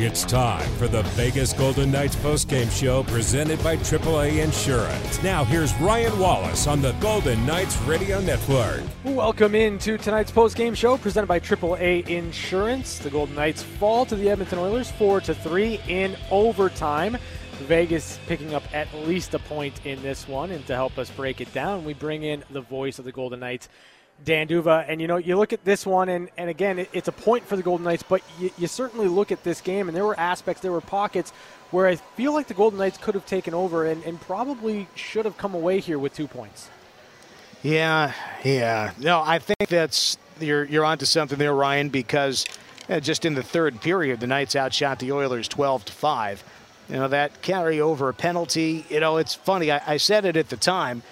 It's time for the Vegas Golden Knights postgame show presented by AAA Insurance. Now, here's Ryan Wallace on the Golden Knights Radio Network. Welcome into tonight's postgame show presented by AAA Insurance. The Golden Knights fall to the Edmonton Oilers 4 to 3 in overtime. Vegas picking up at least a point in this one. And to help us break it down, we bring in the voice of the Golden Knights, Dan D'Uva. And, you know, you look at this one, and, and again, it, it's a point for the Golden Knights, but you, you certainly look at this game, and there were aspects, there were pockets where I feel like the Golden Knights could have taken over and, and probably should have come away here with two points. Yeah, yeah. No, I think that's you're you're onto something there, Ryan, because uh, just in the third period, the Knights outshot the Oilers 12 to five. You know that carryover penalty. You know, it's funny. I, I said it at the time.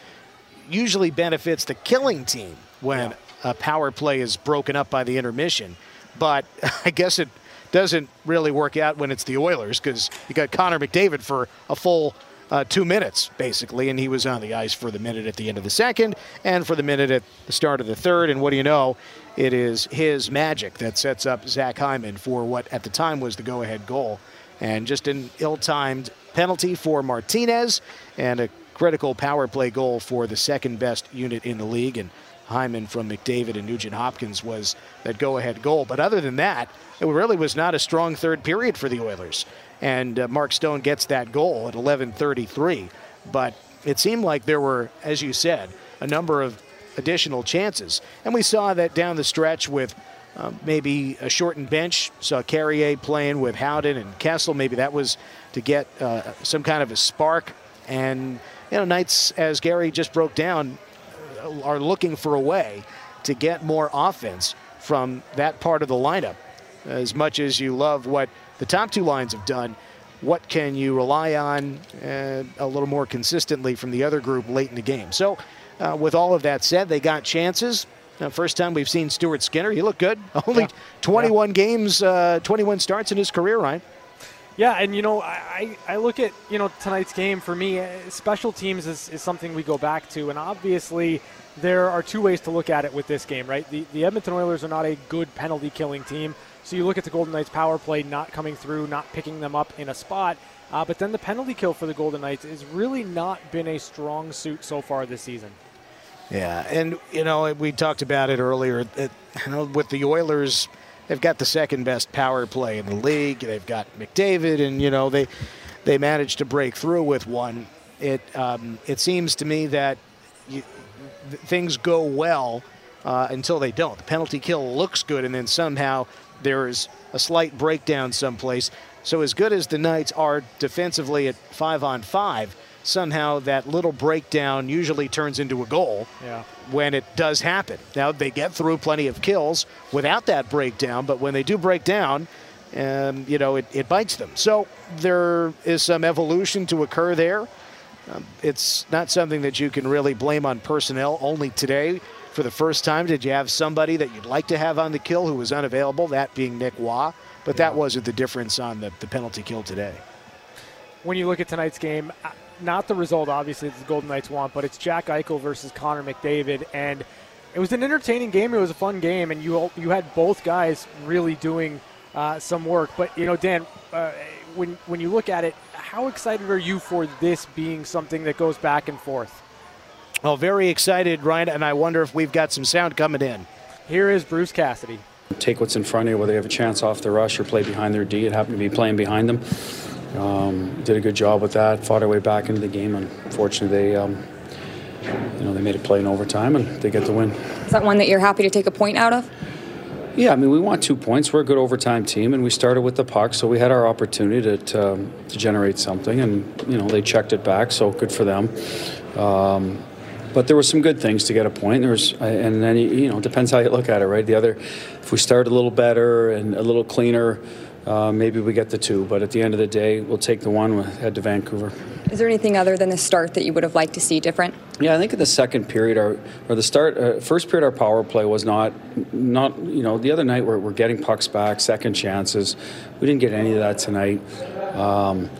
Usually benefits the killing team when yeah. a power play is broken up by the intermission. But I guess it doesn't really work out when it's the Oilers because you got Connor McDavid for a full uh, two minutes, basically, and he was on the ice for the minute at the end of the second and for the minute at the start of the third. And what do you know? It is his magic that sets up Zach Hyman for what at the time was the go ahead goal. And just an ill timed penalty for Martinez and a critical power play goal for the second best unit in the league. And Hyman from McDavid and Nugent Hopkins was that go ahead goal. But other than that, it really was not a strong third period for the Oilers. And uh, Mark Stone gets that goal at 11:33. But it seemed like there were, as you said, a number of additional chances, and we saw that down the stretch with. Um, maybe a shortened bench. Saw Carrier playing with Howden and Kessel. Maybe that was to get uh, some kind of a spark. And you know, Knights as Gary just broke down, are looking for a way to get more offense from that part of the lineup. As much as you love what the top two lines have done, what can you rely on uh, a little more consistently from the other group late in the game? So, uh, with all of that said, they got chances. Uh, first time we've seen Stuart Skinner. He looked good. Only yeah. 21 yeah. games, uh, 21 starts in his career, Ryan. Yeah, and you know, I, I look at you know tonight's game for me. Uh, special teams is, is something we go back to, and obviously there are two ways to look at it with this game, right? The the Edmonton Oilers are not a good penalty killing team, so you look at the Golden Knights power play not coming through, not picking them up in a spot. Uh, but then the penalty kill for the Golden Knights has really not been a strong suit so far this season. Yeah, and you know we talked about it earlier. It, you know, with the Oilers they've got the second best power play in the league. They've got McDavid, and you know they they managed to break through with one. It um, it seems to me that you, th- things go well uh, until they don't. The penalty kill looks good, and then somehow there is a slight breakdown someplace. So as good as the Knights are defensively at five on five somehow that little breakdown usually turns into a goal yeah. when it does happen. Now, they get through plenty of kills without that breakdown, but when they do break down, um, you know, it, it, bites them. So there is some evolution to occur there. Um, it's not something that you can really blame on personnel. Only today, for the first time, did you have somebody that you'd like to have on the kill who was unavailable, that being Nick Roy. But yeah. that wasn't the difference on the, the penalty kill today. When you look at tonight's game, not the result, obviously, that the Golden Knights want, but it's Jack Eichel versus Connor McDavid. And it was an entertaining game. It was a fun game, and you you had both guys really doing uh, some work. But you know, Dan, uh, when when you look at it, how excited are you for this being something that goes back and forth? Well, very excited, Ryan, and I wonder if we've got some sound coming in. Here is Bruce Cassidy. Take what's in front of you, whether you have a chance off the rush or play behind their D. It happened to be playing behind them. Um, did a good job with that. Fought our way back into the game. Unfortunately, they, um, you know, they made a play in overtime and they get the win. Is that one that you're happy to take a point out of? Yeah, I mean, we want two points. We're a good overtime team, and we started with the puck, so we had our opportunity to, to, um, to generate something, and you know they checked it back, so good for them. Um, but there were some good things to get a point. There was, and then you know, depends how you look at it, right? The other, if we start a little better and a little cleaner, uh, maybe we get the two, but at the end of the day, we'll take the one. We'll head to Vancouver. Is there anything other than the start that you would have liked to see different? Yeah, I think in the second period, our, or the start, uh, first period, our power play was not, not you know, the other night we're, we're getting pucks back, second chances. We didn't get any of that tonight. Um,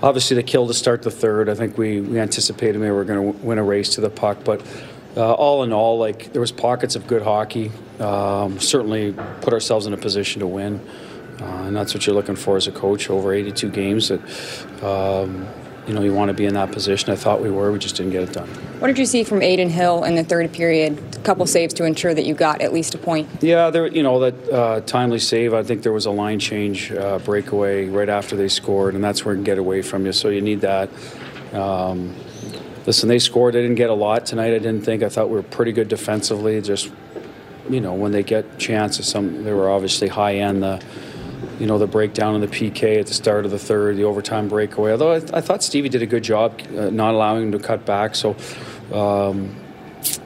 obviously, the kill to start the third, I think we, we anticipated we were going to win a race to the puck, but uh, all in all, like there was pockets of good hockey. Um, certainly put ourselves in a position to win. Uh, and that's what you're looking for as a coach over 82 games. That um, you know you want to be in that position. I thought we were, we just didn't get it done. What did you see from Adin Hill in the third period? A couple saves to ensure that you got at least a point. Yeah, there. You know that uh, timely save. I think there was a line change uh, breakaway right after they scored, and that's where it can get away from you. So you need that. Um, listen, they scored. They didn't get a lot tonight. I didn't think. I thought we were pretty good defensively. Just you know when they get chances, some they were obviously high end. The you know the breakdown in the PK at the start of the third, the overtime breakaway. Although I, I thought Stevie did a good job uh, not allowing him to cut back. So. Um,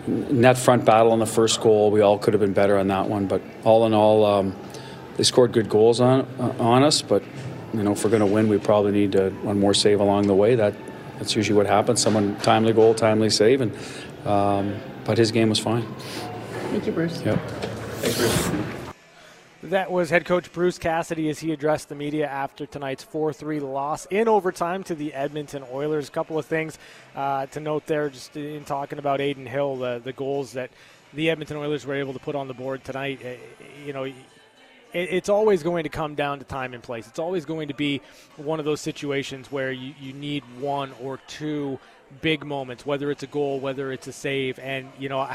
net front battle on the first goal. We all could have been better on that one, but all in all, um, they scored good goals on uh, on us. But you know, if we're going to win, we probably need to, one more save along the way. That that's usually what happens. Someone timely goal, timely save, and um, but his game was fine. Thank you, Bruce. Yep. Thanks, Bruce. That was head coach Bruce Cassidy as he addressed the media after tonight's 4 3 loss in overtime to the Edmonton Oilers. A couple of things uh, to note there, just in talking about Adin Hill, the, the goals that the Edmonton Oilers were able to put on the board tonight. Uh, you know, it's always going to come down to time and place. It's always going to be one of those situations where you, you need one or two big moments, whether it's a goal, whether it's a save. And, you know,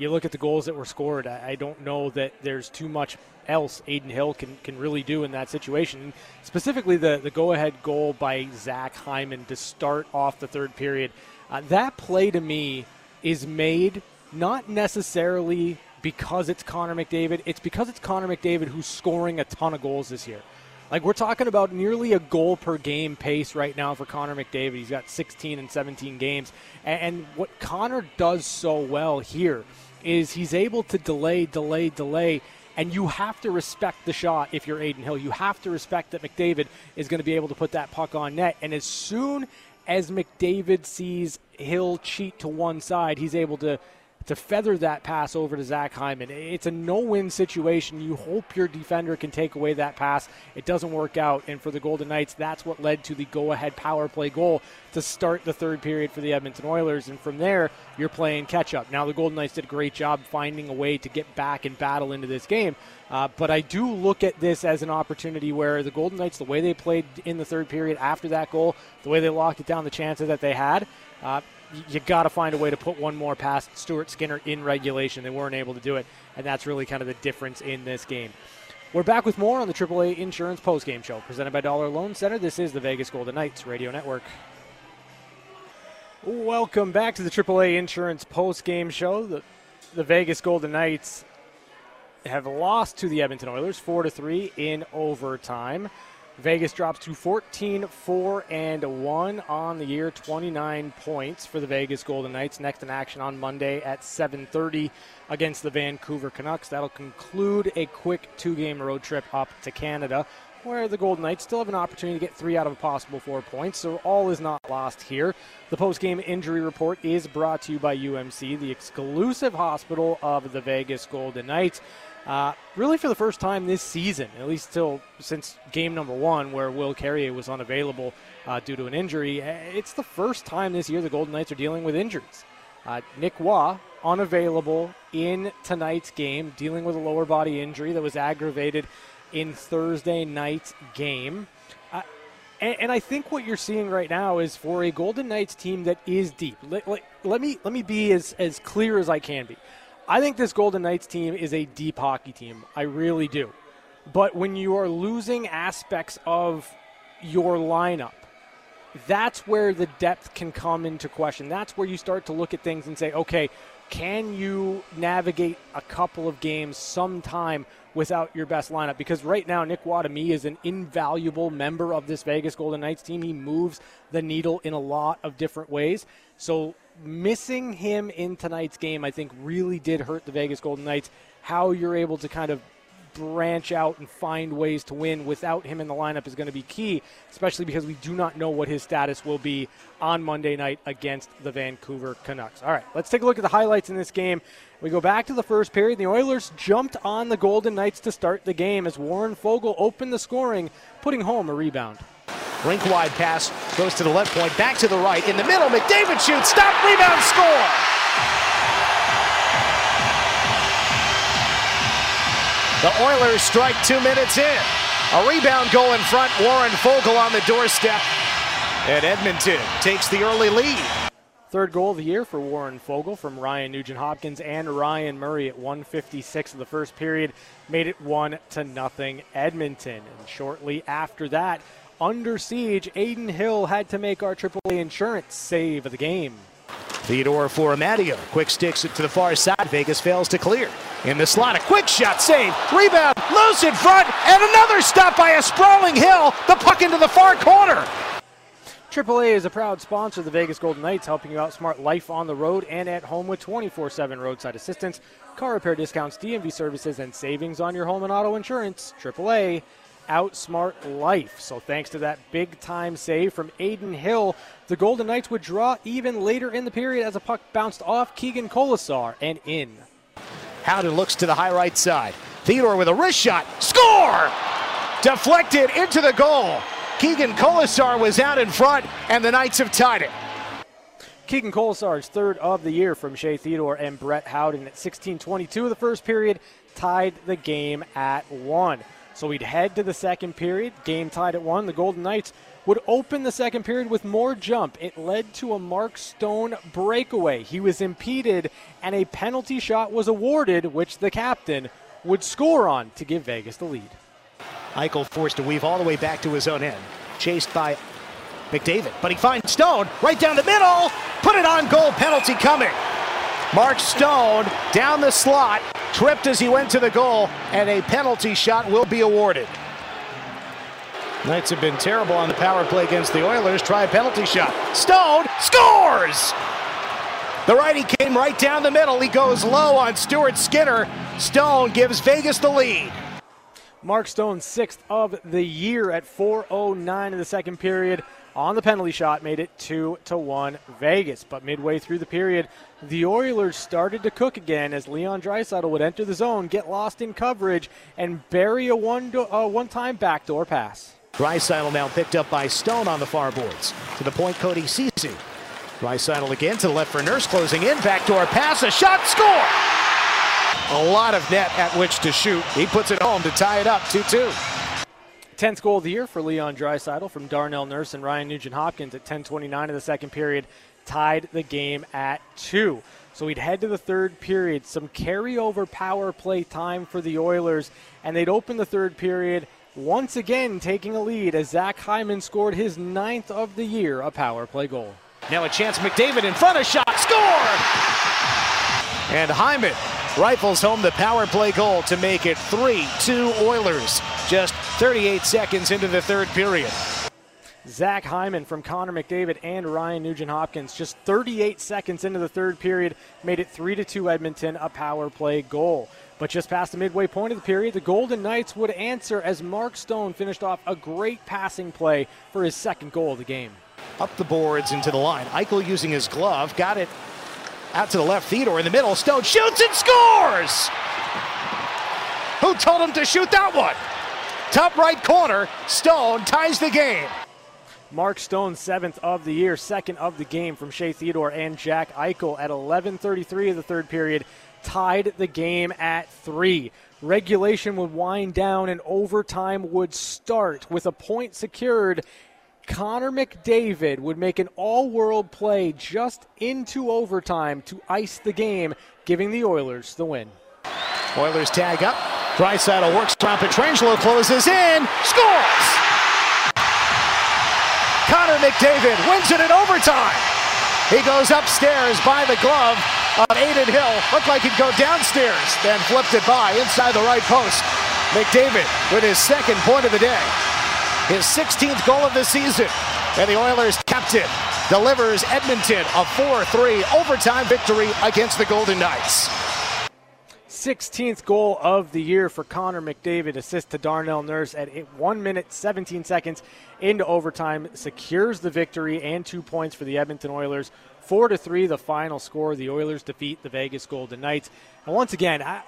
you look at the goals that were scored, I don't know that there's too much else Adin Hill can, can really do in that situation. Specifically, the, the go ahead goal by Zach Hyman to start off the third period. Uh, that play to me is made not necessarily because it's Connor McDavid. It's because it's Connor McDavid who's scoring a ton of goals this year. Like we're talking about nearly a goal per game pace right now for Connor McDavid. He's got 16 and 17 games. And what Connor does so well here is he's able to delay, delay, delay. And you have to respect the shot if you're Adin Hill. You have to respect that McDavid is going to be able to put that puck on net. And as soon as McDavid sees Hill cheat to one side, he's able to to feather that pass over to Zach Hyman. It's a no win situation. You hope your defender can take away that pass. It doesn't work out. And for the Golden Knights, that's what led to the go ahead power play goal to start the third period for the Edmonton Oilers. And from there, you're playing catch up. Now, the Golden Knights did a great job finding a way to get back and battle into this game. Uh, but I do look at this as an opportunity where the Golden Knights, the way they played in the third period after that goal, the way they locked it down, the chances that they had, uh, you got to find a way to put one more past Stuart Skinner in regulation. They weren't able to do it, and that's really kind of the difference in this game. We're back with more on the AAA Insurance Postgame Show, presented by Dollar Loan Center. This is the Vegas Golden Knights Radio Network. Welcome back to the AAA Insurance Postgame Show. The, the Vegas Golden Knights have lost to the Edmonton Oilers 4 to 3 in overtime. Vegas drops to 14 4 and 1 on the year, 29 points for the Vegas Golden Knights. Next in action on Monday at 7:30 against the Vancouver Canucks. That'll conclude a quick two-game road trip up to Canada, where the Golden Knights still have an opportunity to get three out of a possible four points. So all is not lost here. The post-game injury report is brought to you by UMC, the exclusive hospital of the Vegas Golden Knights. Uh, really, for the first time this season, at least till since game number one, where Will Carrier was unavailable uh, due to an injury, eh, it's the first time this year the Golden Knights are dealing with injuries. Uh, Nick Roy unavailable in tonight's game, dealing with a lower body injury that was aggravated in Thursday night's game. Uh, and, and, I think what you're seeing right now is for a Golden Knights team that is deep. Let, let, let me let me be as, as clear as I can be. I think this Golden Knights team is a deep hockey team. I really do. But when you are losing aspects of your lineup, that's where the depth can come into question. That's where you start to look at things and say, okay, can you navigate a couple of games sometime without your best lineup? Because right now, Nick me is an invaluable member of this Vegas Golden Knights team. He moves the needle in a lot of different ways. So missing him in tonight's game, I think, really did hurt the Vegas Golden Knights. How you're able to kind of branch out and find ways to win without him in the lineup is going to be key, especially because we do not know what his status will be on Monday night against the Vancouver Canucks. All right, let's take a look at the highlights in this game. We go back to the first period. The Oilers jumped on the Golden Knights to start the game as Warren Foegele opened the scoring, putting home a rebound. Rink wide pass goes to the left point, back to the right. In the middle, McDavid shoots, stop, rebound, score! The Oilers strike two minutes in. A rebound goal in front. Warren Foegele on the doorstep. And Edmonton takes the early lead. Third goal of the year for Warren Foegele from Ryan Nugent Hopkins and Ryan Murray at 156 of the first period made it one to nothing Edmonton. And shortly after that, under siege, Adin Hill had to make our AAA insurance save of the game. Theodore for Amadio. Quick sticks it to the far side. Vegas fails to clear. In the slot, a quick shot, save, rebound, loose in front, and another stop by a sprawling Hill. The puck into the far corner. AAA is a proud sponsor of the Vegas Golden Knights, helping you outsmart life on the road and at home with 24 7 roadside assistance, car repair discounts, DMV services, and savings on your home and auto insurance. AAA, outsmart life. So, thanks to that big time save from Adin Hill, the Golden Knights would draw even later in the period as a puck bounced off Keegan Kolesar and in. Howden looks to the high right side. Theodore with a wrist shot. Score! Deflected into the goal. Keegan Kolesar was out in front, and the Knights have tied it. Keegan Kolesar's third of the year from Shea Theodore and Brett Howden at 16:22 of the first period tied the game at one. So we'd head to the second period, game tied at one. The Golden Knights would open the second period with more jump. It led to a Mark Stone breakaway. He was impeded, and a penalty shot was awarded, which the captain would score on to give Vegas the lead. Eichel forced to weave all the way back to his own end. Chased by McDavid. But he finds Stone right down the middle. Put it on goal. Penalty coming. Mark Stone down the slot. Tripped as he went to the goal. And a penalty shot will be awarded. Knights have been terrible on the power play against the Oilers. Try a penalty shot. Stone scores! The righty came right down the middle. He goes low on Stuart Skinner. Stone gives Vegas the lead. Mark Stone, sixth of the year at 4:09 in the second period on the penalty shot, made it two to one Vegas. But midway through the period, the Oilers started to cook again as Leon Draisaitl would enter the zone, get lost in coverage, and bury a one uh, one-time backdoor pass. Draisaitl now picked up by Stone on the far boards. To the point, Cody Ceci. Draisaitl again to the left for Nurse, closing in, backdoor pass, a shot, score! A lot of net at which to shoot. He puts it home to tie it up 2 2. 10th goal of the year for Leon Draisaitl from Darnell Nurse and Ryan Nugent Hopkins at 10:29 of the second period, tied the game at two. So we'd head to the third period, some carryover power play time for the Oilers, and they'd open the third period once again taking a lead as Zach Hyman scored his ninth of the year, a power play goal. Now a chance, McDavid in front of shot, score! And Hyman rifles home the power play goal to make it 3 2 Oilers, just 38 seconds into the third period. Zach Hyman from Connor McDavid and Ryan Nugent Hopkins, just 38 seconds into the third period, made it 3 2 Edmonton, a power play goal. But just past the midway point of the period, the Golden Knights would answer as Mark Stone finished off a great passing play for his second goal of the game. Up the boards into the line. Eichel using his glove, got it out to the left. Theodore in the middle. Stone shoots and scores! Who told him to shoot that one? Top right corner. Stone ties the game. Mark Stone, seventh of the year, second of the game from Shea Theodore and Jack Eichel at 11:33 of the third period, tied the game at three. Regulation would wind down and overtime would start with a point secured. Connor McDavid would make an all-world play just into overtime to ice the game, giving the Oilers the win. Oilers tag up. Draisaitl works around Pietrangelo, closes in, scores! Connor McDavid wins it in overtime. He goes upstairs by the glove of Adin Hill. Looked like he'd go downstairs, then flipped it by inside the right post. McDavid with his second point of the day. His 16th goal of the season. And the Oilers captain delivers Edmonton a 4-3 overtime victory against the Golden Knights. 16th goal of the year for Connor McDavid. Assist to Darnell Nurse at 1 minute 17 seconds into overtime. Secures the victory and two points for the Edmonton Oilers. 4 to 3, the final score. The Oilers defeat the Vegas Golden Knights. And once again, I,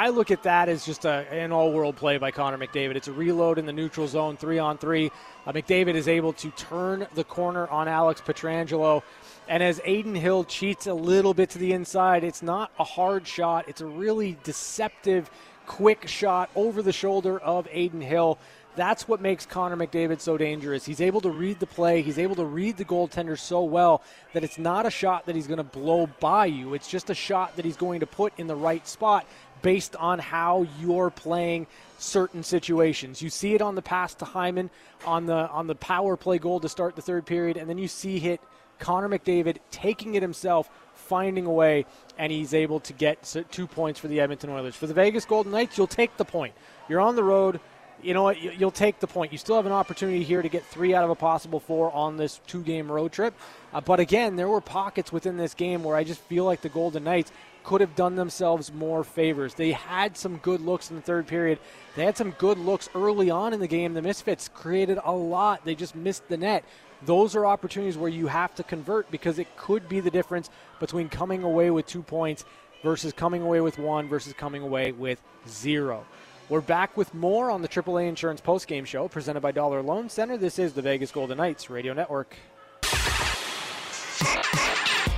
I look at that as just a, an all world play by Connor McDavid. It's a reload in the neutral zone, three on three. Uh, McDavid is able to turn the corner on Alex Pietrangelo. And as Adin Hill cheats a little bit to the inside, it's not a hard shot. It's a really deceptive, quick shot over the shoulder of Adin Hill. That's what makes Connor McDavid so dangerous. He's able to read the play, he's able to read the goaltender so well that it's not a shot that he's going to blow by you. It's just a shot that he's going to put in the right spot based on how you're playing certain situations. You see it on the pass to Hyman on the on the power play goal to start the third period and then you see hit Connor McDavid taking it himself, finding a way, and he's able to get two points for the Edmonton Oilers. For the Vegas Golden Knights, you'll take the point. You're on the road you know what? You'll take the point. You still have an opportunity here to get three out of a possible four on this two game road trip. Uh, but again, there were pockets within this game where I just feel like the Golden Knights could have done themselves more favors. They had some good looks in the third period. They had some good looks early on in the game. The Misfits created a lot, they just missed the net. Those are opportunities where you have to convert because it could be the difference between coming away with two points versus coming away with one versus coming away with zero. We're back with more on the AAA Insurance postgame show presented by Dollar Loan Center. This is the Vegas Golden Knights Radio Network.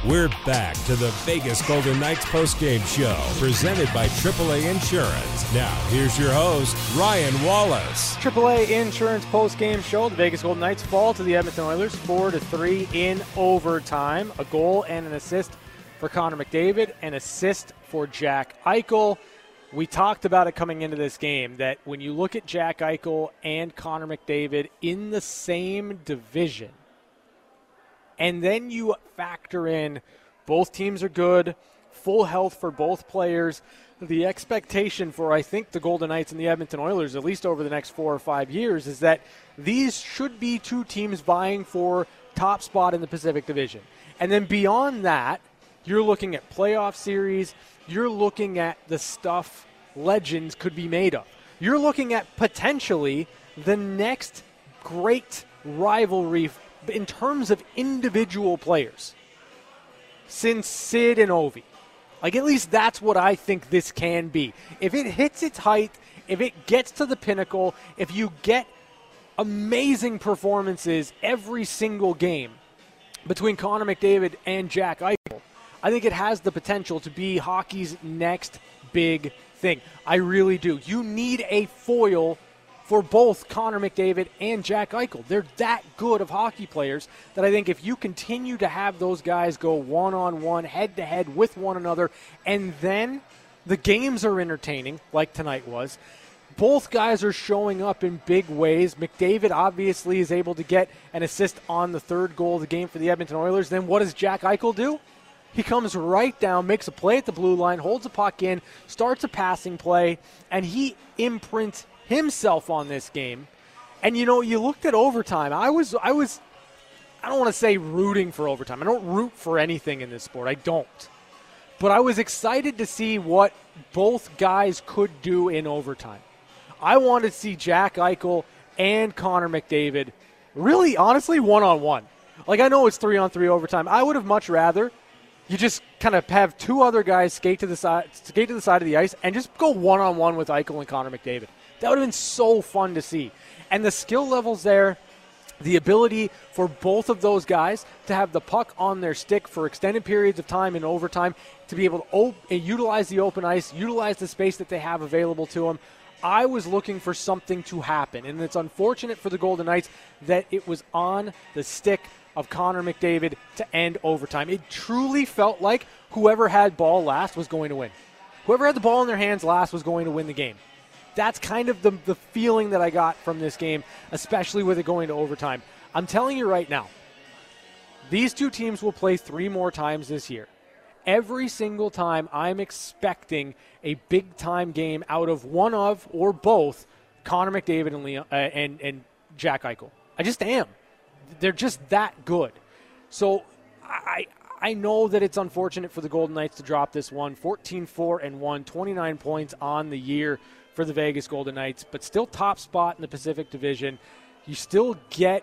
We're back to the Vegas Golden Knights postgame show presented by AAA Insurance. Now, here's your host, Ryan Wallace. AAA Insurance postgame show. The Vegas Golden Knights fall to the Edmonton Oilers 4 to 3 in overtime. A goal and an assist for Connor McDavid, an assist for Jack Eichel we talked about it coming into this game that when you look at Jack Eichel and Connor McDavid in the same division, and then you factor in both teams are good, full health for both players. The expectation for, I think, the Golden Knights and the Edmonton Oilers, at least over the next four or five years, is that these should be two teams vying for top spot in the Pacific Division. And then beyond that, you're looking at playoff series you're looking at the stuff legends could be made of. You're looking at potentially the next great rivalry in terms of individual players since Sid and Ovi. Like, at least that's what I think this can be. If it hits its height, if it gets to the pinnacle, if you get amazing performances every single game between Connor McDavid and Jack Eichel, I think it has the potential to be hockey's next big thing. I really do. You need a foil for both Connor McDavid and Jack Eichel. They're that good of hockey players that I think if you continue to have those guys go one on one, head to head with one another, and then the games are entertaining, like tonight was. Both guys are showing up in big ways. McDavid obviously is able to get an assist on the third goal of the game for the Edmonton Oilers. Then what does Jack Eichel do? He comes right down, makes a play at the blue line, holds a puck in, starts a passing play, and he imprints himself on this game. And you know, you looked at overtime. I was I was I don't want to say rooting for overtime. I don't root for anything in this sport. I don't. But I was excited to see what both guys could do in overtime. I wanted to see Jack Eichel and Connor McDavid really honestly one on one. Like I know it's 3 on 3 overtime. I would have much rather you just kind of have two other guys skate to the side, skate to the side of the ice, and just go one on one with Eichel and Connor McDavid. That would have been so fun to see. And the skill levels there, the ability for both of those guys to have the puck on their stick for extended periods of time in overtime, to be able to op- utilize the open ice, utilize the space that they have available to them. I was looking for something to happen, and it's unfortunate for the Golden Knights that it was on the stick of Connor McDavid to end overtime. It truly felt like whoever had ball last was going to win. Whoever had the ball in their hands last was going to win the game. That's kind of the, the feeling that I got from this game, especially with it going to overtime. I'm telling you right now, these two teams will play three more times this year. Every single time, I'm expecting a big time game out of one of or both Connor McDavid and, Leon, uh, and, and Jack Eichel. I just am they're just that good. So I I know that it's unfortunate for the Golden Knights to drop this one 14-4 and 1, 29 points on the year for the Vegas Golden Knights, but still top spot in the Pacific Division. You still get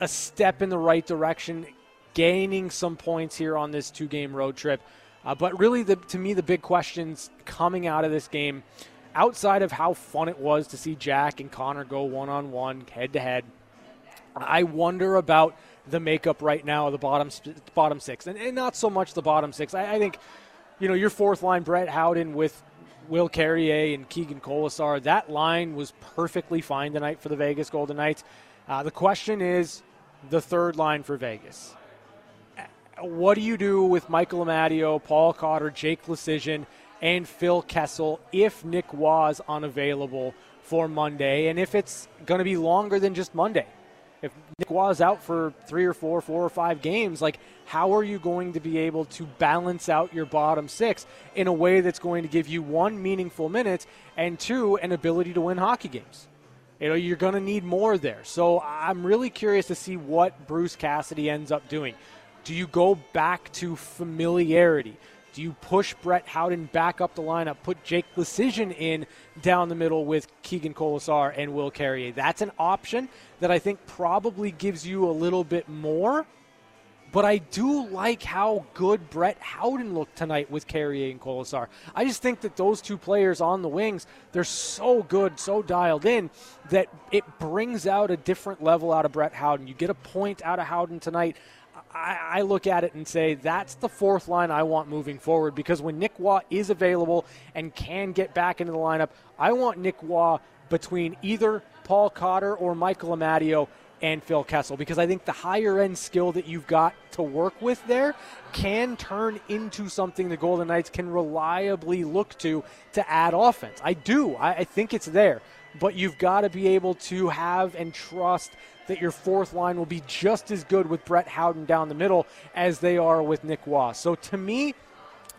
a step in the right direction, gaining some points here on this two-game road trip. Uh, but really, the, to me, the big questions coming out of this game, outside of how fun it was to see Jack and Connor go one-on-one, head-to-head – I wonder about the makeup right now of the bottom bottom six, and, and not so much the bottom six. I, I, think, you know, your fourth line, Brett Howden with Will Carrier and Keegan Kolesar. That line was perfectly fine tonight for the Vegas Golden Knights. Uh, the question is the third line for Vegas. What do you do with Michael Amadio, Paul Cotter, Jake Leschyshyn, and Phil Kessel if Nick was unavailable for Monday, and if it's going to be longer than just Monday? If Nick was out for three or four, four or five games, like how are you going to be able to balance out your bottom six in a way that's going to give you one meaningful minutes and two an ability to win hockey games? You know, you're going to need more there. So I'm really curious to see what Bruce Cassidy ends up doing. Do you go back to familiarity? Do you push Brett Howden back up the lineup, put Jake Leschyshyn in down the middle with Keegan Kolesar and Will Carrier? That's an option that I think probably gives you a little bit more. But I do like how good Brett Howden looked tonight with Carrier and Kolesar. I just think that those two players on the wings, they're so good, so dialed in, that it brings out a different level out of Brett Howden. You get a point out of Howden tonight. I, I, look at it and say that's the fourth line I want moving forward because when Nick Roy is available and can get back into the lineup, I want Nick Roy between either Paul Cotter or Michael Amadio and Phil Kessel because I think the higher end skill that you've got to work with there can turn into something the Golden Knights can reliably look to to add offense. I do. I, I think it's there. But you've got to be able to have and trust that your fourth line will be just as good with Brett Howden down the middle as they are with Nick Roy. So to me,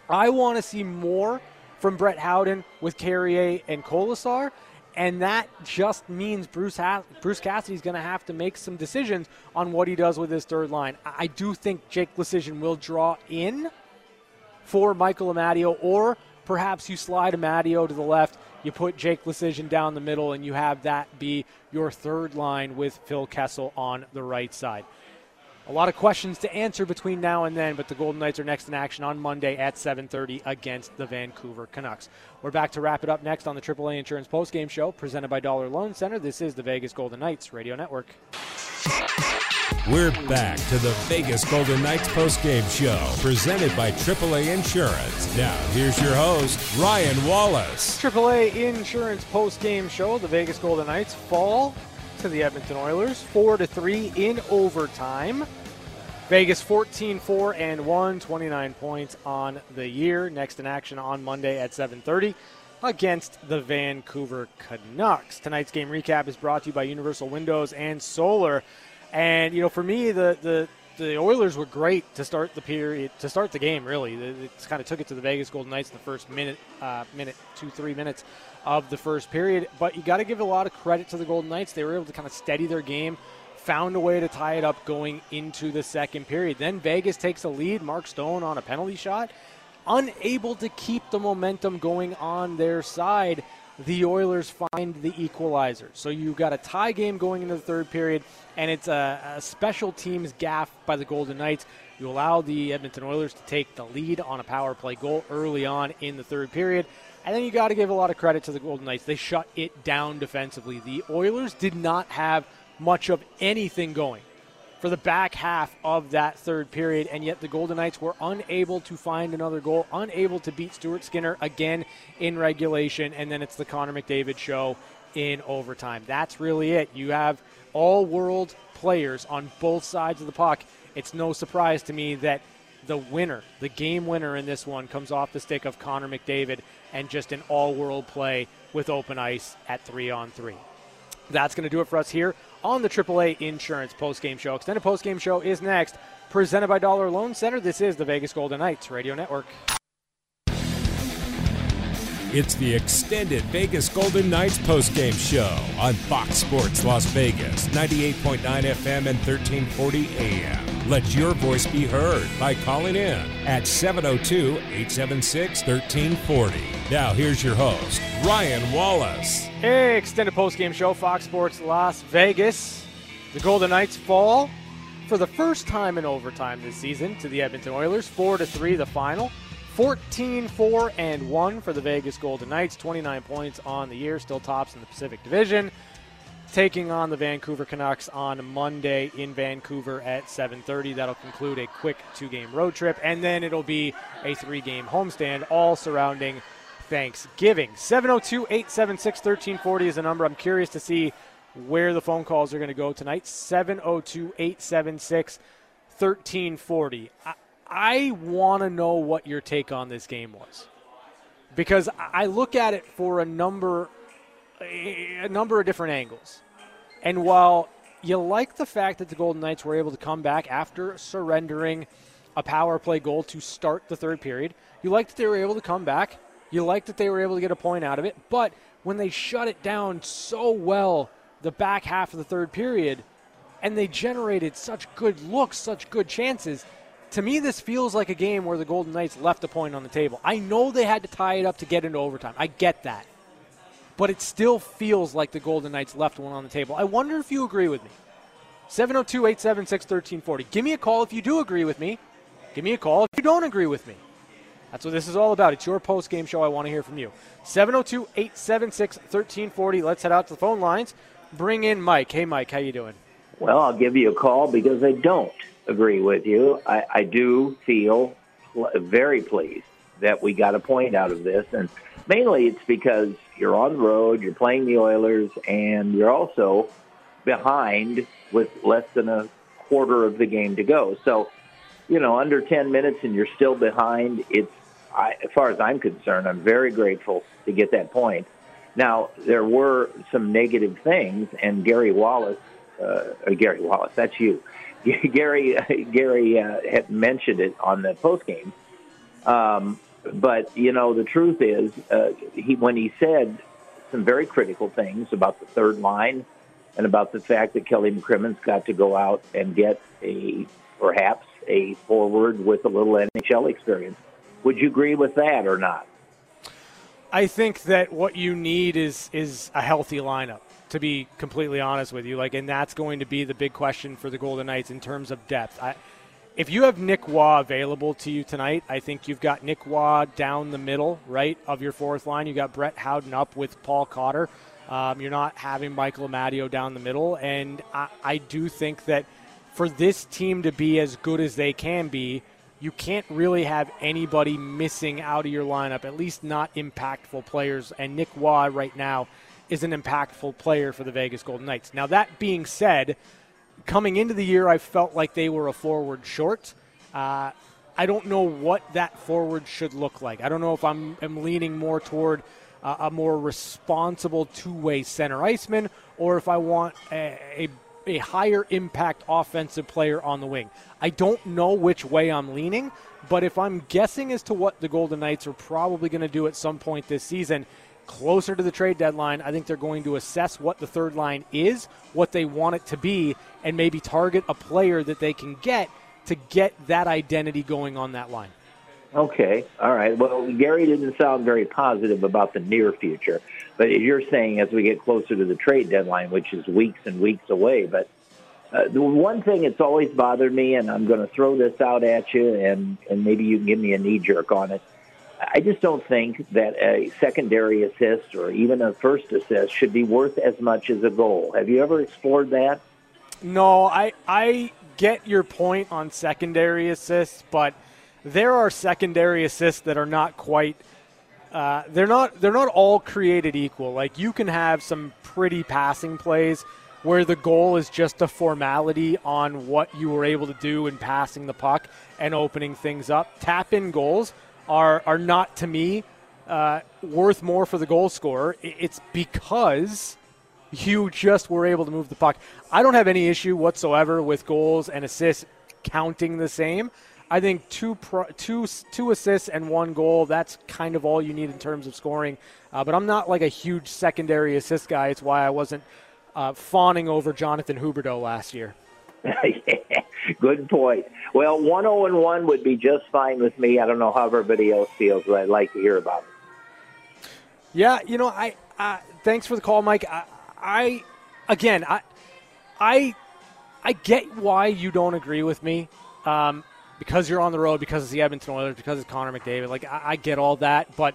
I want to see more from Brett Howden with Carrier and Kolesar. And that just means Bruce ha- Bruce Cassidy's going to have to make some decisions on what he does with his third line. I do think Jake Leschyshyn will draw in for Michael Amadio, or perhaps you slide Amadio to the left you put Jake Leschyshyn down the middle, and you have that be your third line with Phil Kessel on the right side. A lot of questions to answer between now and then, but the Golden Knights are next in action on Monday at 7:30 against the Vancouver Canucks. We're back to wrap it up next on the AAA Insurance Postgame Show, presented by Dollar Loan Center. This is the Vegas Golden Knights Radio Network. We're back to the Vegas Golden Knights postgame show, presented by AAA Insurance. Now, here's your host, Ryan Wallace. AAA Insurance postgame show. The Vegas Golden Knights fall to the Edmonton Oilers, four to three in overtime. Vegas 14 4 and 1, 29 points on the year. Next in action on Monday at 7:30 against the Vancouver Canucks. Tonight's game recap is brought to you by Universal Windows and Solar. And you know, for me, the the the Oilers were great to start the period, to start the game. Really, it kind of took it to the Vegas Golden Knights in the first minute, uh, minute, two, three minutes of the first period. But you got to give a lot of credit to the Golden Knights. They were able to kind of steady their game, found a way to tie it up going into the second period. Then Vegas takes a lead. Mark Stone on a penalty shot, unable to keep the momentum going on their side the Oilers find the equalizer. So you've got a tie game going into the third period, and it's a, a, special teams gaff by the Golden Knights. You allow the Edmonton Oilers to take the lead on a power play goal early on in the third period. And then you got to give a lot of credit to the Golden Knights. They shut it down defensively. The Oilers did not have much of anything going for the back half of that third period, and yet the Golden Knights were unable to find another goal, unable to beat Stuart Skinner again in regulation, and then it's the Connor McDavid show in overtime. That's really it. You have all world players on both sides of the puck. It's no surprise to me that the winner, the game winner in this one, comes off the stick of Connor McDavid and just an all world play with open ice at three on three. That's going to do it for us here on the AAA Insurance postgame show. Extended postgame show is next, presented by Dollar Loan Center. This is the Vegas Golden Knights Radio Network. It's the extended Vegas Golden Knights postgame show on Fox Sports Las Vegas, 98.9 FM and 1340 AM. Let your voice be heard by calling in at 702 876 1340. Now, here's your host, Ryan Wallace. Hey, extended postgame show, Fox Sports Las Vegas. The Golden Knights fall for the first time in overtime this season to the Edmonton Oilers, 4 to 3 the final. 14 4 and 1 for the Vegas Golden Knights, 29 points on the year, still tops in the Pacific Division. Taking on the Vancouver Canucks on Monday in Vancouver at 7:30. That'll conclude a quick two-game road trip, and then it'll be a three-game homestand, all surrounding Thanksgiving. 702 876 1340 is the number. I'm curious to see where the phone calls are going to go tonight. 702 876 1340. I want to know what your take on this game was. Because I look at it for a number a number of different angles. And while you like the fact that the Golden Knights were able to come back after surrendering a power play goal to start the third period, you like that they were able to come back. You like that they were able to get a point out of it. But when they shut it down so well the back half of the third period and they generated such good looks, such good chances, to me, this feels like a game where the Golden Knights left a point on the table. I know they had to tie it up to get into overtime. I get that but it still feels like the Golden Knights left one on the table. I wonder if you agree with me. 702 876 1340. Give me a call if you do agree with me. Give me a call if you don't agree with me. That's what this is all about. It's your post game show. I want to hear from you. 702 876 1340. Let's head out to the phone lines. Bring in Mike. Hey, Mike, how you doing? Well, I'll give you a call because I don't agree with you. I, I do feel very pleased that we got a point out of this. And mainly it's because you're on the road, you're playing the Oilers, and you're also behind with less than a quarter of the game to go. So, you know, under 10 minutes and you're still behind, it's, I, as far as I'm concerned, I'm very grateful to get that point. Now, there were some negative things, and Gary Wallace, uh, Gary Wallace, that's you. Gary, Gary uh, had mentioned it on the post game. Um, but you know, the truth is, uh, he when he said some very critical things about the third line and about the fact that Kelly McCrimmon's got to go out and get a perhaps a forward with a little NHL experience. Would you agree with that or not? I think that what you need is is a healthy lineup. To be completely honest with you, like, and that's going to be the big question for the Golden Knights in terms of depth. I, if you have Nick Roy available to you tonight, I think you've got Nick Roy down the middle, right, of your fourth line. You've got Brett Howden up with Paul Cotter. Um, you're not having Michael Amadio down the middle. And I, I do think that for this team to be as good as they can be, you can't really have anybody missing out of your lineup, at least not impactful players. And Nick Roy right now is an impactful player for the Vegas Golden Knights. Now, that being said, coming into the year, I felt like they were a forward short. Uh, I don't know what that forward should look like. I don't know if I'm, I'm leaning more toward uh, a more responsible two way center iceman or if I want a, a, a higher impact offensive player on the wing. I don't know which way I'm leaning, but if I'm guessing as to what the Golden Knights are probably going to do at some point this season, closer to the trade deadline, I think they're going to assess what the third line is, what they want it to be, and maybe target a player that they can get to get that identity going on that line. Okay, all right. Well, Gary didn't sound very positive about the near future, but you're saying as we get closer to the trade deadline, which is weeks and weeks away. But uh, the one thing that's always bothered me, and I'm going to throw this out at you, and and maybe you can give me a knee jerk on it I just don't think that a secondary assist or even a first assist should be worth as much as a goal. Have you ever explored that? No, I I get your point on secondary assists, but there are secondary assists that are not quite uh, they're not they're not all created equal. Like you can have some pretty passing plays where the goal is just a formality on what you were able to do in passing the puck and opening things up. Tap in goals are are not to me uh, worth more for the goal scorer. It's because you just were able to move the puck. I don't have any issue whatsoever with goals and assists counting the same. I think two pro, two two assists and one goal. That's kind of all you need in terms of scoring. Uh, but I'm not like a huge secondary assist guy. It's why I wasn't uh, fawning over Jonathan Huberdeau last year. yeah, good point. Well, one zero oh and one would be just fine with me. I don't know how everybody else feels, but I'd like to hear about it. Yeah, you know, I thanks for the call, Mike. I, I again, I, I, I get why you don't agree with me. Um, because you're on the road, because it's the Edmonton Oilers, because it's Connor McDavid. Like I, I get all that, but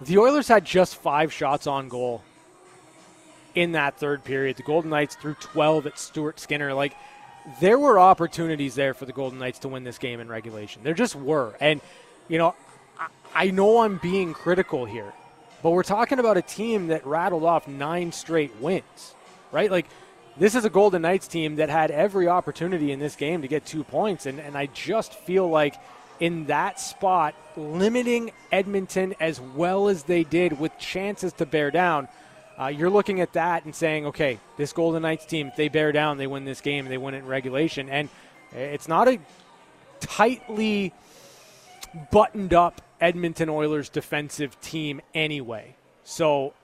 the Oilers had just five shots on goal in that third period. The Golden Knights threw 12 at Stuart Skinner. Like there were opportunities there for the Golden Knights to win this game in regulation. There just were. And, you know, I, I know I'm being critical here, But we're talking about a team that rattled off nine straight wins, right? Like, this is a Golden Knights team that had every opportunity in this game to get two points. And, and I just feel like in that spot, limiting Edmonton as well as they did with chances to bear down, uh, you're looking at that and saying, okay, this Golden Knights team, if they bear down, they win this game, they win it in regulation. And it's not a tightly buttoned up Edmonton Oilers defensive team anyway. So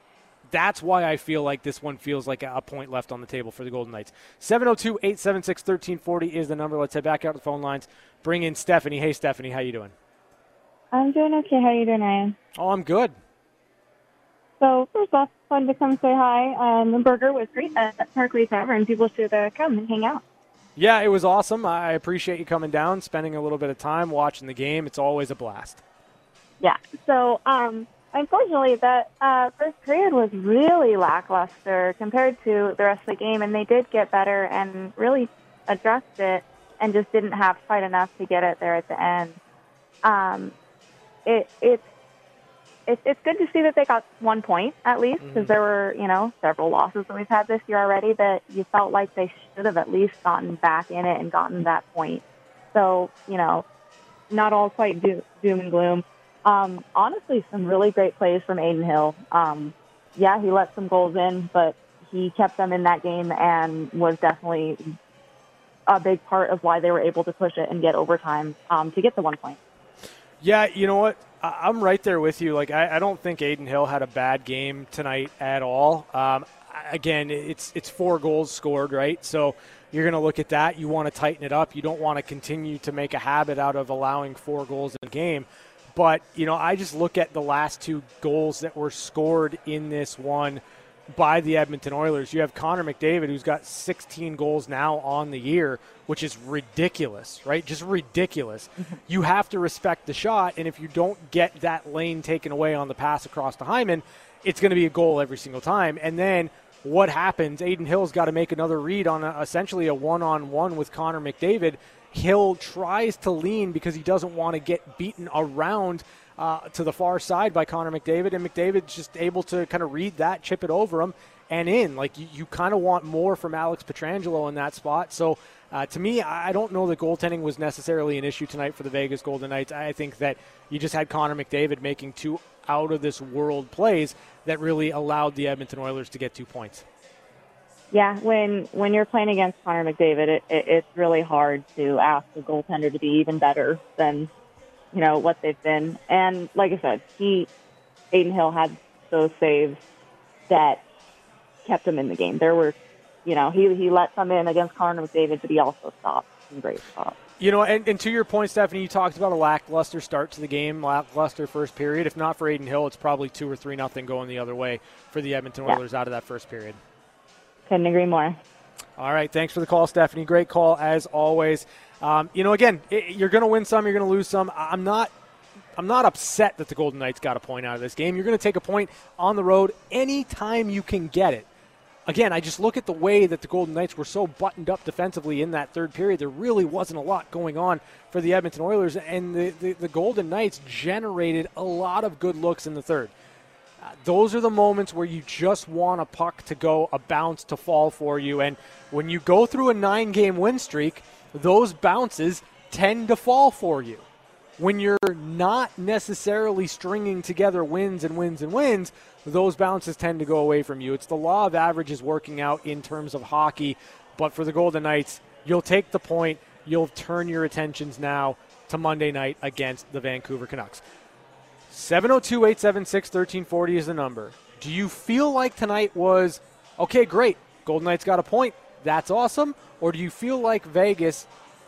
that's why I feel like this one feels like a point left on the table for the Golden Knights. 702 876 1340 is the number. Let's head back out to the phone lines. Bring in Stephanie. Hey, Stephanie, how you doing? I'm doing okay. How you doing, Ryan? Oh, I'm good. So first off, fun to come say hi. Um, the burger was great at Parkway Tavern. People should uh, come and hang out. Yeah, it was awesome. I appreciate you coming down, spending a little bit of time watching the game. It's always a blast. Yeah. So, um, unfortunately, that uh, first period was really lackluster compared to the rest of the game, and they did get better and really addressed it, and just didn't have quite enough to get it there at the end. Um, it it's it's it's good to see that they got one point at least because there were you know several losses that we've had this year already that you felt like they should have at least gotten back in it and gotten that point. So you know, not all quite do, doom and gloom. Um, honestly, some really great plays from Adin Hill. Um, yeah, he let some goals in, but he kept them in that game and was definitely a big part of why they were able to push it and get overtime um, to get the one point. Yeah, you know what? I'm right there with you. Like, I, I don't think Adin Hill had a bad game tonight at all. Um, again, it's it's four goals scored, right? So you're going to look at that. You want to tighten it up. You don't want to continue to make a habit out of allowing four goals in a game. But you know, I just look at the last two goals that were scored in this one by the Edmonton Oilers. You have Connor McDavid, who's got 16 goals now on the year, which is ridiculous, right? Just ridiculous. you have to respect the shot, and if you don't get that lane taken away on the pass across to Hyman, it's going to be a goal every single time. And then what happens? Adin Hill's got to make another read on a, essentially a one on one with Connor McDavid. Hill tries to lean because he doesn't want to get beaten around uh, to the far side by Connor McDavid, and McDavid's just able to kind of read that, chip it over him, and in. Like you, you kind of want more from Alex Pietrangelo in that spot. So uh, to me, I don't know that goaltending was necessarily an issue tonight for the Vegas Golden Knights. I think that you just had Connor McDavid making two out of this world plays that really allowed the Edmonton Oilers to get two points. Yeah, when when you're playing against Connor McDavid, it, it, it's really hard to ask a goaltender to be even better than you know what they've been. And like I said, he Adin Hill had those saves that kept him in the game. There were, you know, he he let some in against Connor McDavid, but he also stopped some great stops. You know, and, and, to your point, Stephanie, you talked about a lackluster start to the game, lackluster first period. If not for Adin Hill, it's probably two or three nothing going the other way for the Edmonton Oilers yeah. out of that first period. Couldn't agree more. All right, thanks for the call, Stephanie. Great call as always. Um, you know, again, it, you're going to win some, you're going to lose some. I'm not. I'm not upset that the Golden Knights got a point out of this game. You're going to take a point on the road anytime you can get it. Again, I just look at the way that the Golden Knights were so buttoned up defensively in that third period. There really wasn't a lot going on for the Edmonton Oilers, and the, the, the Golden Knights generated a lot of good looks in the third. Uh, those are the moments where you just want a puck to go, a bounce to fall for you. And when you go through a nine game win streak, those bounces tend to fall for you. When you're not necessarily stringing together wins and wins and wins, those bounces tend to go away from you. It's the law of averages working out in terms of hockey. But for the Golden Knights, you'll take the point. You'll turn your attentions now to Monday night against the Vancouver Canucks. 702 876 1340 is the number. Do you feel like tonight was, okay, great, Golden Knights got a point. That's awesome. Or do you feel like Vegas,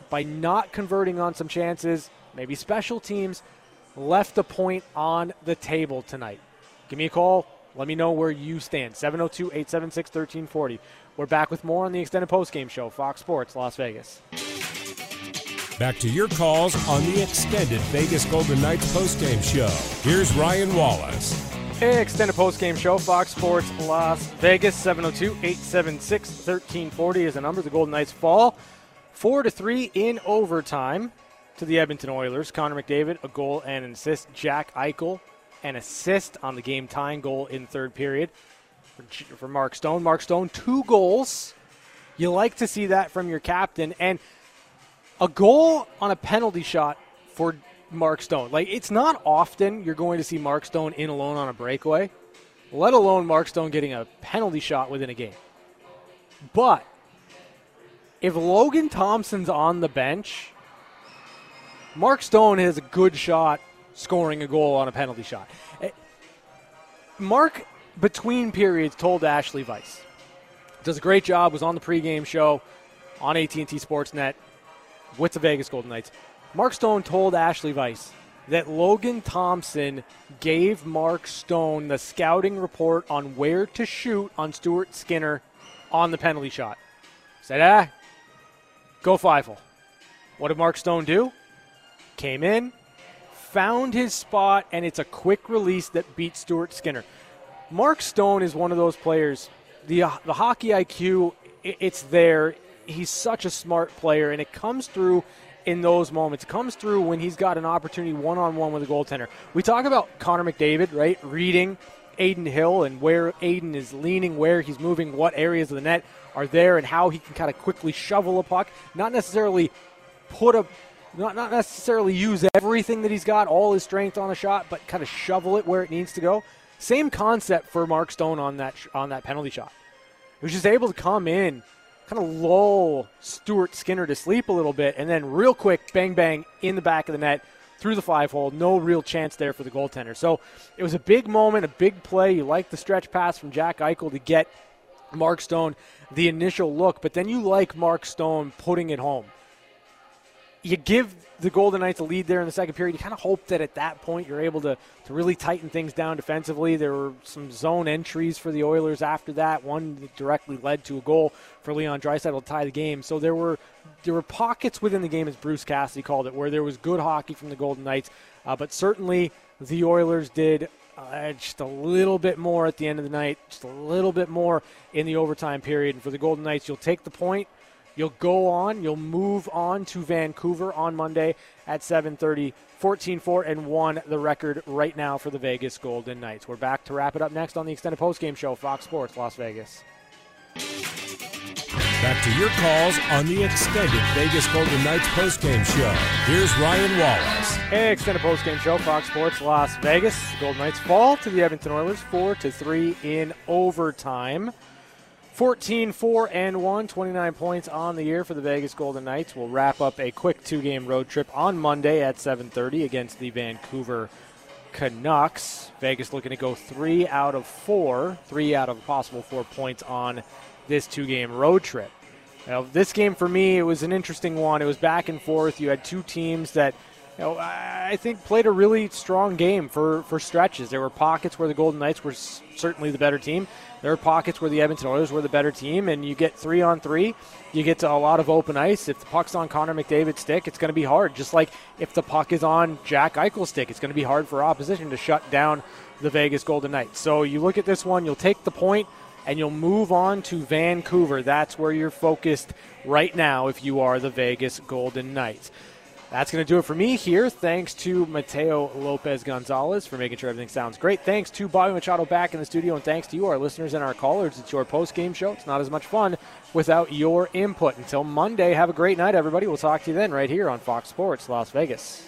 by not converting on some chances, maybe special teams, left a point on the table tonight? Give me a call. Let me know where you stand. 702 876 1340. We're back with more on the extended postgame show, Fox Sports, Las Vegas. Back to your calls on the extended Vegas Golden Knights postgame show. Here's Ryan Wallace. Hey, extended post-game show, Fox Sports Las Vegas, 702-876-1340 is the number. The Golden Knights fall 4 to 3 in overtime to the Edmonton Oilers. Connor McDavid, a goal and an assist. Jack Eichel an assist on the game tying goal in third period for Mark Stone. Mark Stone, two goals. You like to see that from your captain. And a goal on a penalty shot for Mark Stone. Like, it's not often you're going to see Mark Stone in alone on a breakaway, let alone Mark Stone getting a penalty shot within a game. But if Logan Thompson's on the bench, Mark Stone has a good shot scoring a goal on a penalty shot. Eh, Mark, between periods, told Ashali Vise, does a great job, was on the pregame show on AT&T Sportsnet with the Vegas Golden Knights. Mark Stone told Ashali Vise that Logan Thompson gave Mark Stone the scouting report on where to shoot on Stuart Skinner on the penalty shot. Said, ah, go Feifel. What did Mark Stone do? Came in, found his spot, and it's a quick release that beat Stuart Skinner. Mark Stone is one of those players. The, uh, the hockey IQ, it's there. He's such a smart player, and it comes through in those moments. Comes through when he's got an opportunity one on one with a goaltender. We talk about Connor McDavid, right? Reading Adin Hill and where Adin is leaning, where he's moving, what areas of the net are there, and how he can kind of quickly shovel a puck. Not necessarily put a not, not necessarily use everything that he's got, all his strength on a shot, but kind of shovel it where it needs to go. Same concept for Mark Stone on that on that penalty shot. He was just able to come in, kind of lull Stuart Skinner to sleep a little bit, and then real quick, bang bang in the back of the net through the five hole. No real chance there for the goaltender. So it was a big moment, a big play. You like the stretch pass from Jack Eichel to get Mark Stone the initial look, but then you like Mark Stone putting it home you give the Golden Knights a lead there in the second period. You kind of hope that at that point you're able to, to really tighten things down defensively. There were some zone entries for the Oilers after that. One directly led to a goal for Leon Draisaitl to tie the game. So there were there were pockets within the game, as Bruce Cassidy called it, where there was good hockey from the Golden Knights. Uh, but certainly the Oilers did uh, just a little bit more at the end of the night, just a little bit more in the overtime period. And for the Golden Knights, you'll take the point – You'll go on. You'll move on to Vancouver on Monday at 7:30. 14-4 and 1 the record right now for the Vegas Golden Knights. We're back to wrap it up next on the extended postgame show Fox Sports Las Vegas. Back to your calls on the extended Vegas Golden Knights postgame show. Here's Ryan Wallace. Hey, extended postgame show Fox Sports Las Vegas. The Golden Knights fall to the Edmonton Oilers 4 to 3 in overtime. 14 4 and 1, 29 points on the year for the Vegas Golden Knights. We'll wrap up a quick two-game road trip on Monday at 7:30 against the Vancouver Canucks. Vegas looking to go 3 out of 4, 3 out of possible 4 points on this two-game road trip. Now, this game for me, it was an interesting one. It was back and forth. You had two teams that you know, I think played a really strong game for, for stretches. There were pockets where the Golden Knights were certainly the better team. There are pockets where the Edmonton Oilers were the better team, and you get three on three. You get to a lot of open ice. If the puck's on Connor McDavid's stick, it's going to be hard. Just like if the puck is on Jack Eichel's stick, it's going to be hard for opposition to shut down the Vegas Golden Knights. So you look at this one, you'll take the point, and you'll move on to Vancouver. That's where you're focused right now if you are the Vegas Golden Knights. That's going to do it for me here. Thanks to Mateo Lopez Gonzalez for making sure everything sounds great. Thanks to Bobby Machado back in the studio, and thanks to you, our listeners and our callers. It's your post game show. It's not as much fun without your input. Until Monday, have a great night, everybody. We'll talk to you then right here on Fox Sports Las Vegas.